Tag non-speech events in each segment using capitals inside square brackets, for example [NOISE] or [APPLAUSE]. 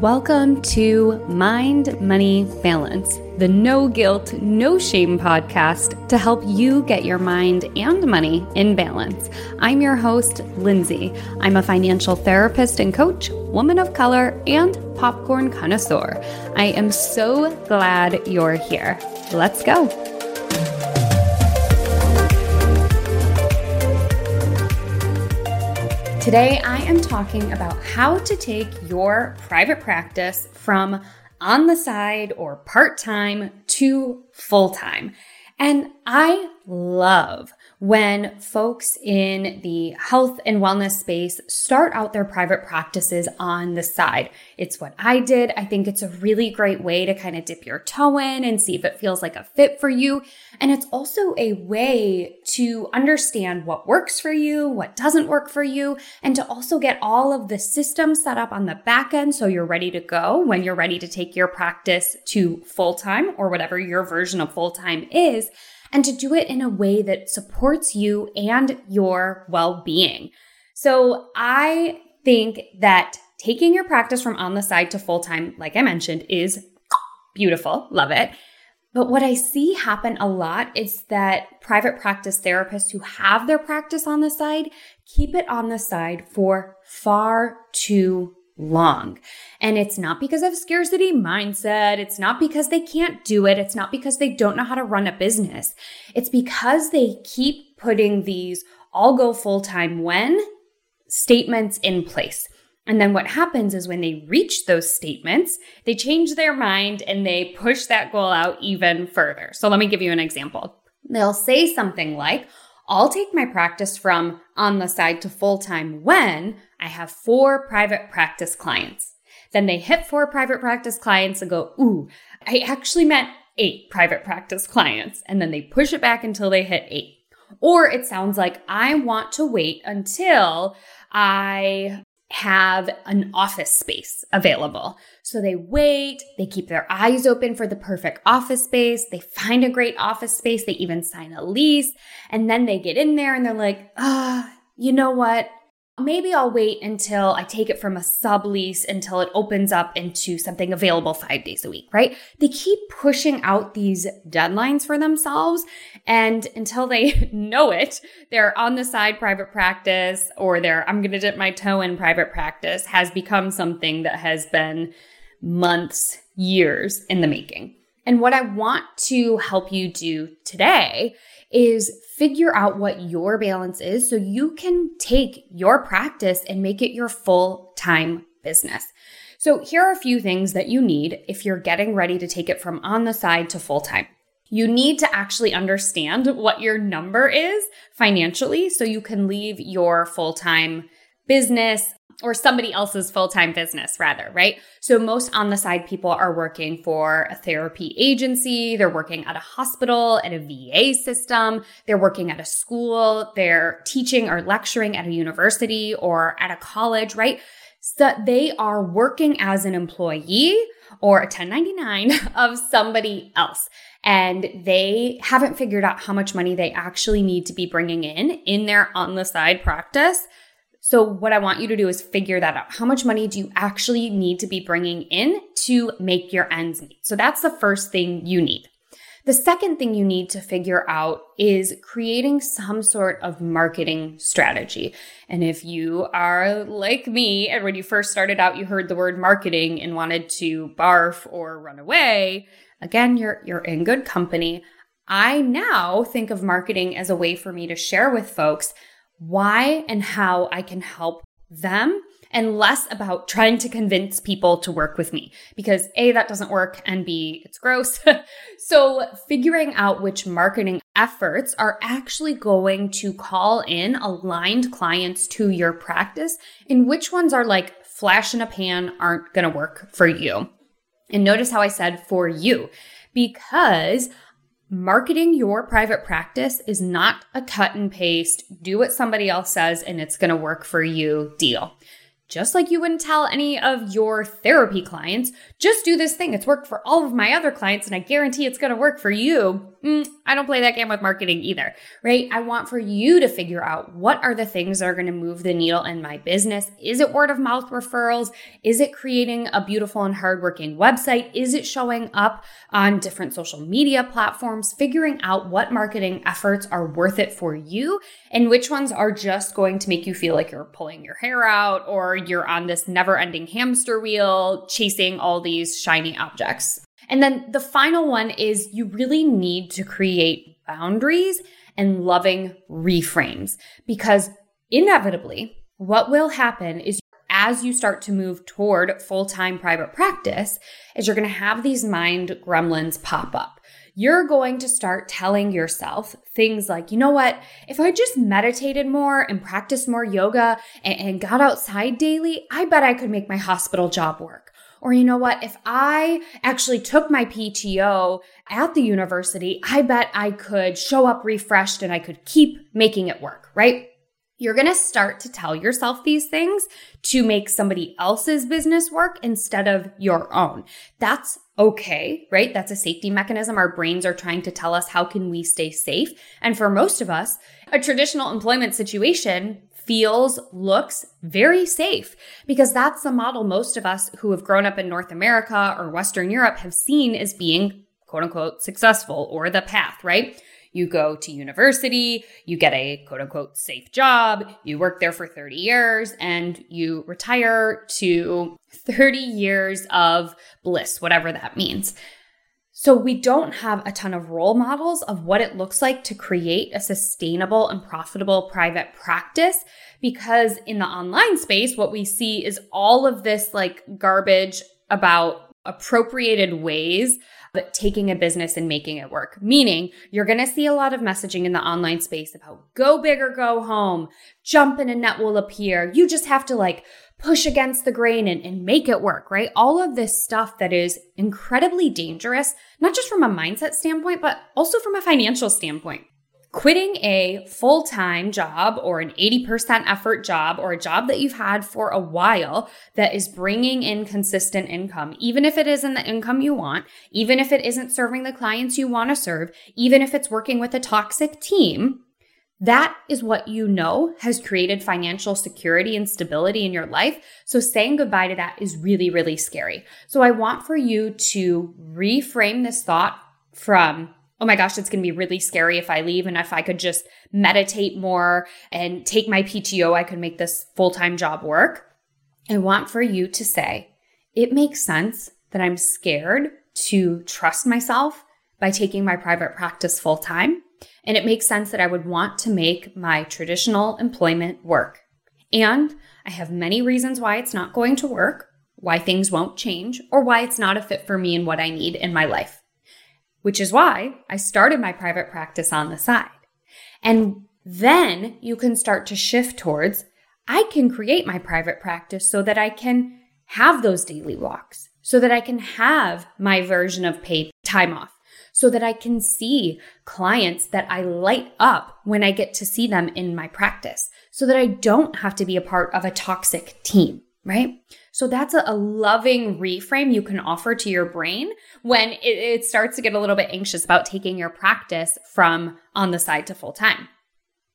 Welcome to Mind Money Balance, the no guilt, no shame podcast to help you get your mind and money in balance. I'm your host, Lindsay. I'm a financial therapist and coach, woman of color, and popcorn connoisseur. I am so glad you're here. Let's go. Today, I am talking about how to take your private practice from on the side or part time to full time. And I love when folks in the health and wellness space start out their private practices on the side. It's what I did. I think it's a really great way to kind of dip your toe in and see if it feels like a fit for you. And it's also a way to understand what works for you, what doesn't work for you, and to also get all of the systems set up on the back end so you're ready to go when you're ready to take your practice to full time or whatever your version of full time is and to do it in a way that supports you and your well being. So I think that taking your practice from on the side to full time, like I mentioned, is beautiful. Love it. But what I see happen a lot is that private practice therapists who have their practice on the side keep it on the side for far too long. And it's not because of scarcity mindset. It's not because they can't do it. It's not because they don't know how to run a business. It's because they keep putting these I'll go full time when statements in place. And then what happens is when they reach those statements, they change their mind and they push that goal out even further. So let me give you an example. They'll say something like, I'll take my practice from on the side to full time when I have four private practice clients. Then they hit four private practice clients and go, Ooh, I actually meant eight private practice clients. And then they push it back until they hit eight. Or it sounds like I want to wait until I have an office space available. So they wait, they keep their eyes open for the perfect office space, they find a great office space, they even sign a lease, and then they get in there and they're like, ah, oh, you know what? Maybe I'll wait until I take it from a sublease until it opens up into something available five days a week, right? They keep pushing out these deadlines for themselves. And until they [LAUGHS] know it, they're on the side private practice or their I'm going to dip my toe in private practice has become something that has been months, years in the making. And what I want to help you do today is figure out what your balance is so you can take your practice and make it your full time business. So, here are a few things that you need if you're getting ready to take it from on the side to full time. You need to actually understand what your number is financially so you can leave your full time business or somebody else's full time business, rather, right? So, most on the side people are working for a therapy agency, they're working at a hospital, at a VA system, they're working at a school, they're teaching or lecturing at a university or at a college, right? So, they are working as an employee or a 1099 [LAUGHS] of somebody else. And they haven't figured out how much money they actually need to be bringing in in their on the side practice so, what I want you to do is figure that out. How much money do you actually need to be bringing in to make your ends meet? So, that's the first thing you need. The second thing you need to figure out is creating some sort of marketing strategy. And if you are like me, and when you first started out, you heard the word marketing and wanted to barf or run away, again, you're, you're in good company. I now think of marketing as a way for me to share with folks why and how I can help them and less about trying to convince people to work with me because A, that doesn't work, and B, it's gross. [LAUGHS] so, figuring out which marketing efforts are actually going to call in aligned clients to your practice and which ones are like flash in a pan aren't going to work for you. And notice how I said for you because Marketing your private practice is not a cut and paste, do what somebody else says and it's going to work for you deal. just like you wouldn't tell any of your therapy clients, just do this thing. It's worked for all of my other clients and I guarantee it's going to work for you. Mm, I don't play that game with marketing either, right? I want for you to figure out what are the things that are going to move the needle in my business. Is it word of mouth referrals? Is it creating a beautiful and hardworking website? Is it showing up on different social media platforms? Figuring out what marketing efforts are worth it for you and which ones are just going to make you feel like you're pulling your hair out or you're on this never ending hamster wheel chasing all these shiny objects. And then the final one is you really need to create boundaries and loving reframes because inevitably, what will happen is as you start to move toward full time private practice, is you're going to have these mind gremlins pop up. You're going to start telling yourself things like, you know what? If I just meditated more and practiced more yoga and, and got outside daily, I bet I could make my hospital job work. Or you know what? If I actually took my PTO at the university, I bet I could show up refreshed and I could keep making it work, right? You're going to start to tell yourself these things to make somebody else's business work instead of your own. That's okay, right? That's a safety mechanism. Our brains are trying to tell us how can we stay safe. And for most of us, a traditional employment situation feels, looks very safe because that's the model most of us who have grown up in North America or Western Europe have seen as being quote unquote successful or the path, right? You go to university, you get a quote unquote safe job, you work there for 30 years, and you retire to 30 years of bliss, whatever that means. So we don't have a ton of role models of what it looks like to create a sustainable and profitable private practice because in the online space, what we see is all of this like garbage about appropriated ways of taking a business and making it work. Meaning, you're going to see a lot of messaging in the online space about go big or go home, jump and a net will appear. You just have to like push against the grain and, and make it work, right? All of this stuff that is incredibly dangerous, not just from a mindset standpoint, but also from a financial standpoint. Quitting a full time job or an 80% effort job or a job that you've had for a while that is bringing in consistent income, even if it isn't the income you want, even if it isn't serving the clients you want to serve, even if it's working with a toxic team, that is what you know has created financial security and stability in your life. So saying goodbye to that is really, really scary. So I want for you to reframe this thought from, oh my gosh, it's going to be really scary if I leave. And if I could just meditate more and take my PTO, I could make this full time job work. I want for you to say, it makes sense that I'm scared to trust myself by taking my private practice full time. And it makes sense that I would want to make my traditional employment work. And I have many reasons why it's not going to work, why things won't change, or why it's not a fit for me and what I need in my life. Which is why I started my private practice on the side. And then you can start to shift towards I can create my private practice so that I can have those daily walks, so that I can have my version of paid time off, so that I can see clients that I light up when I get to see them in my practice so that I don't have to be a part of a toxic team, right? So that's a, loving reframe you can offer to your brain when it, it starts to get a little bit anxious about taking your practice from on the side to full time.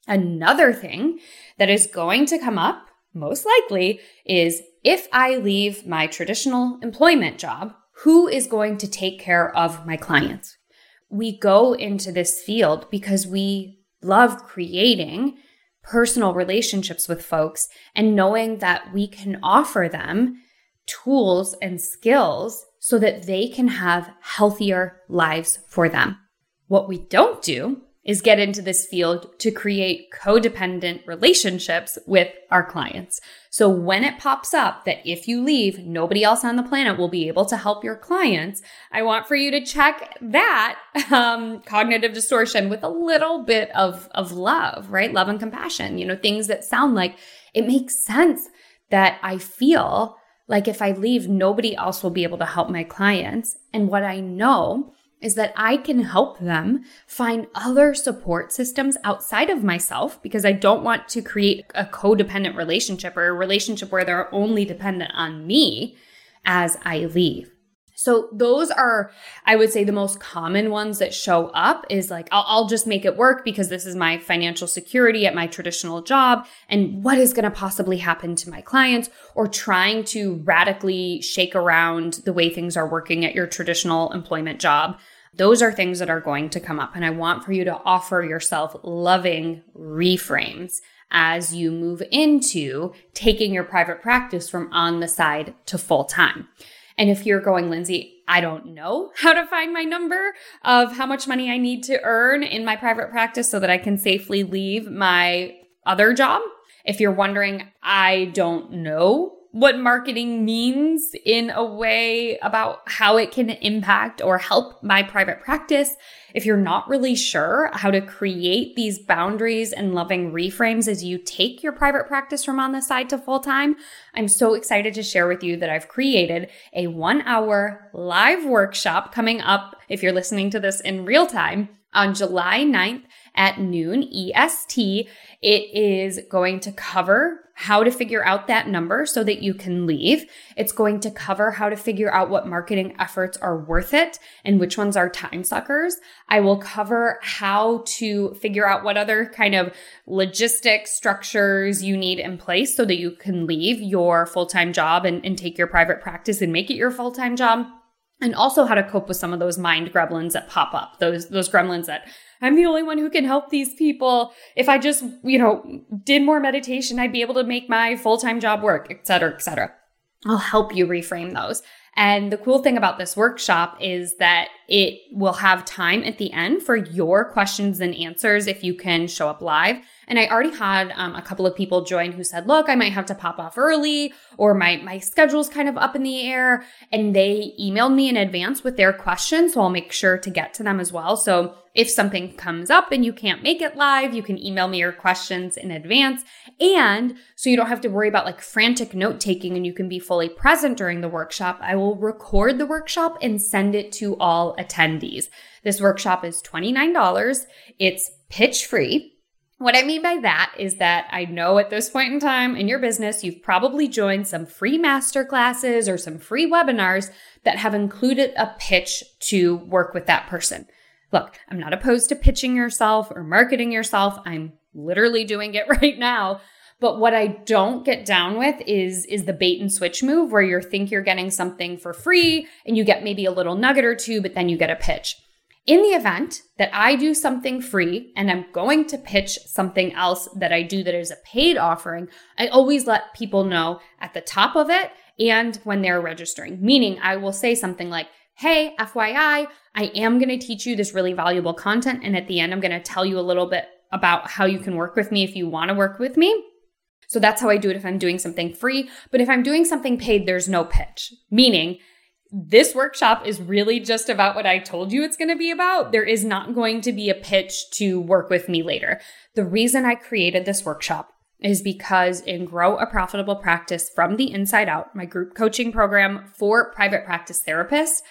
Another thing that is going to come up most likely is if I leave my traditional employment job, who is going to take care of my clients? We go into this field because we love creating personal relationships with folks and knowing that we can offer them tools and skills so that they can have healthier lives for them. What we don't do is get into this field to create codependent relationships with our clients. So when it pops up that if you leave, nobody else on the planet will be able to help your clients, I want for you to check that um, cognitive distortion with a little bit of, of love, right? Love and compassion, you know, things that sound like it makes sense that I feel like if I leave, nobody else will be able to help my clients. And what I know is that I can help them find other support systems outside of myself because I don't want to create a codependent relationship or a relationship where they're only dependent on me as I leave. So those are, I would say, the most common ones that show up is like, I'll, I'll, just make it work because this is my financial security at my traditional job. And what is going to possibly happen to my clients or trying to radically shake around the way things are working at your traditional employment job. Those are things that are going to come up. And I want for you to offer yourself loving reframes as you move into taking your private practice from on the side to full time. And if you're going, Lindsay, I don't know how to find my number of how much money I need to earn in my private practice so that I can safely leave my other job. If you're wondering, I don't know what marketing means in a way about how it can impact or help my private practice. If you're not really sure how to create these boundaries and loving reframes as you take your private practice from on the side to full time, I'm so excited to share with you that I've created a one hour live workshop coming up if you're listening to this in real time on July 9th at noon EST. It is going to cover how to figure out that number so that you can leave. It's going to cover how to figure out what marketing efforts are worth it and which ones are time suckers. I will cover how to figure out what other kind of logistic structures you need in place so that you can leave your full time job and, and take your private practice and make it your full time job and also how to cope with some of those mind gremlins that pop up those those gremlins that I'm the only one who can help these people. If I just, you know, did more meditation, I'd be able to make my full-time job work, et cetera, et cetera. I'll help you reframe those. And the cool thing about this workshop is that it will have time at the end for your questions and answers if you can show up live. And I already had um, a couple of people join who said, look, I might have to pop off early or my, my schedule's kind of up in the air. And they emailed me in advance with their questions. So I'll make sure to get to them as well. So if something comes up and you can't make it live, you can email me your questions in advance. And so you don't have to worry about like frantic note taking and you can be fully present during the workshop. I will record the workshop and send it to all attendees. This workshop is $29. It's pitch free. What I mean by that is that I know at this point in time in your business, you've probably joined some free master classes or some free webinars that have included a pitch to work with that person. Look, I'm not opposed to pitching yourself or marketing yourself. I'm literally doing it [LAUGHS] right now. But what I don't get down with is is the bait and switch move where you think you're getting something for free and you get maybe a little nugget or two, but then you get a pitch. In the event that I do something free and I'm going to pitch something else that I do that is a paid offering, I always let people know at the top of it and when they're registering. Meaning, I will say something like, Hey, FYI, I am going to teach you this really valuable content. And at the end, I'm going to tell you a little bit about how you can work with me if you want to work with me. So that's how I do it if I'm doing something free. But if I'm doing something paid, there's no pitch, meaning this workshop is really just about what I told you it's going to be about. There is not going to be a pitch to work with me later. The reason I created this workshop is because in Grow a Profitable Practice from the Inside Out, my group coaching program for private practice therapists,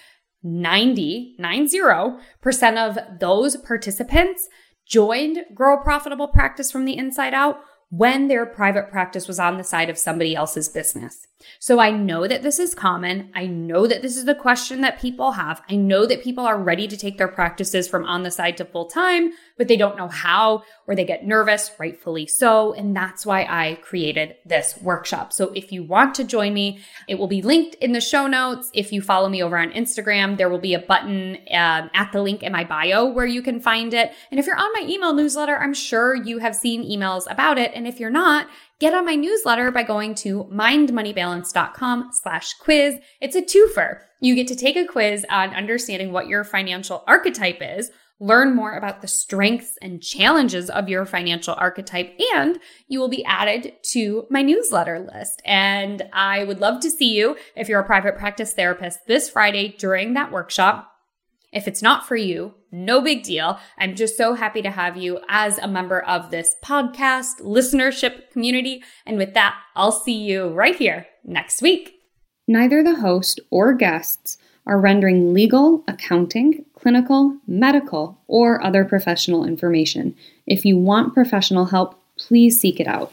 90, 90% of those participants joined Grow a Profitable Practice from the Inside Out when their private practice was on the side of somebody else's business. So I know that this is common. I know that this is a question that people have. I know that people are ready to take their practices from on the side to full time, but they don't know how or they get nervous, rightfully so. And that's why I created this workshop. So if you want to join me, it will be linked in the show notes. If you follow me over on Instagram, there will be a button um, at the link in my bio where you can find it. And if you're on my email newsletter, I'm sure you have seen emails about it. And if you're not, Get on my newsletter by going to mindmoneybalance.com slash quiz. It's a twofer. You get to take a quiz on understanding what your financial archetype is, learn more about the strengths and challenges of your financial archetype, and you will be added to my newsletter list. And I would love to see you if you're a private practice therapist this Friday during that workshop. If it's not for you, no big deal. I'm just so happy to have you as a member of this podcast listenership community. And with that, I'll see you right here next week. Neither the host or guests are rendering legal, accounting, clinical, medical, or other professional information. If you want professional help, please seek it out.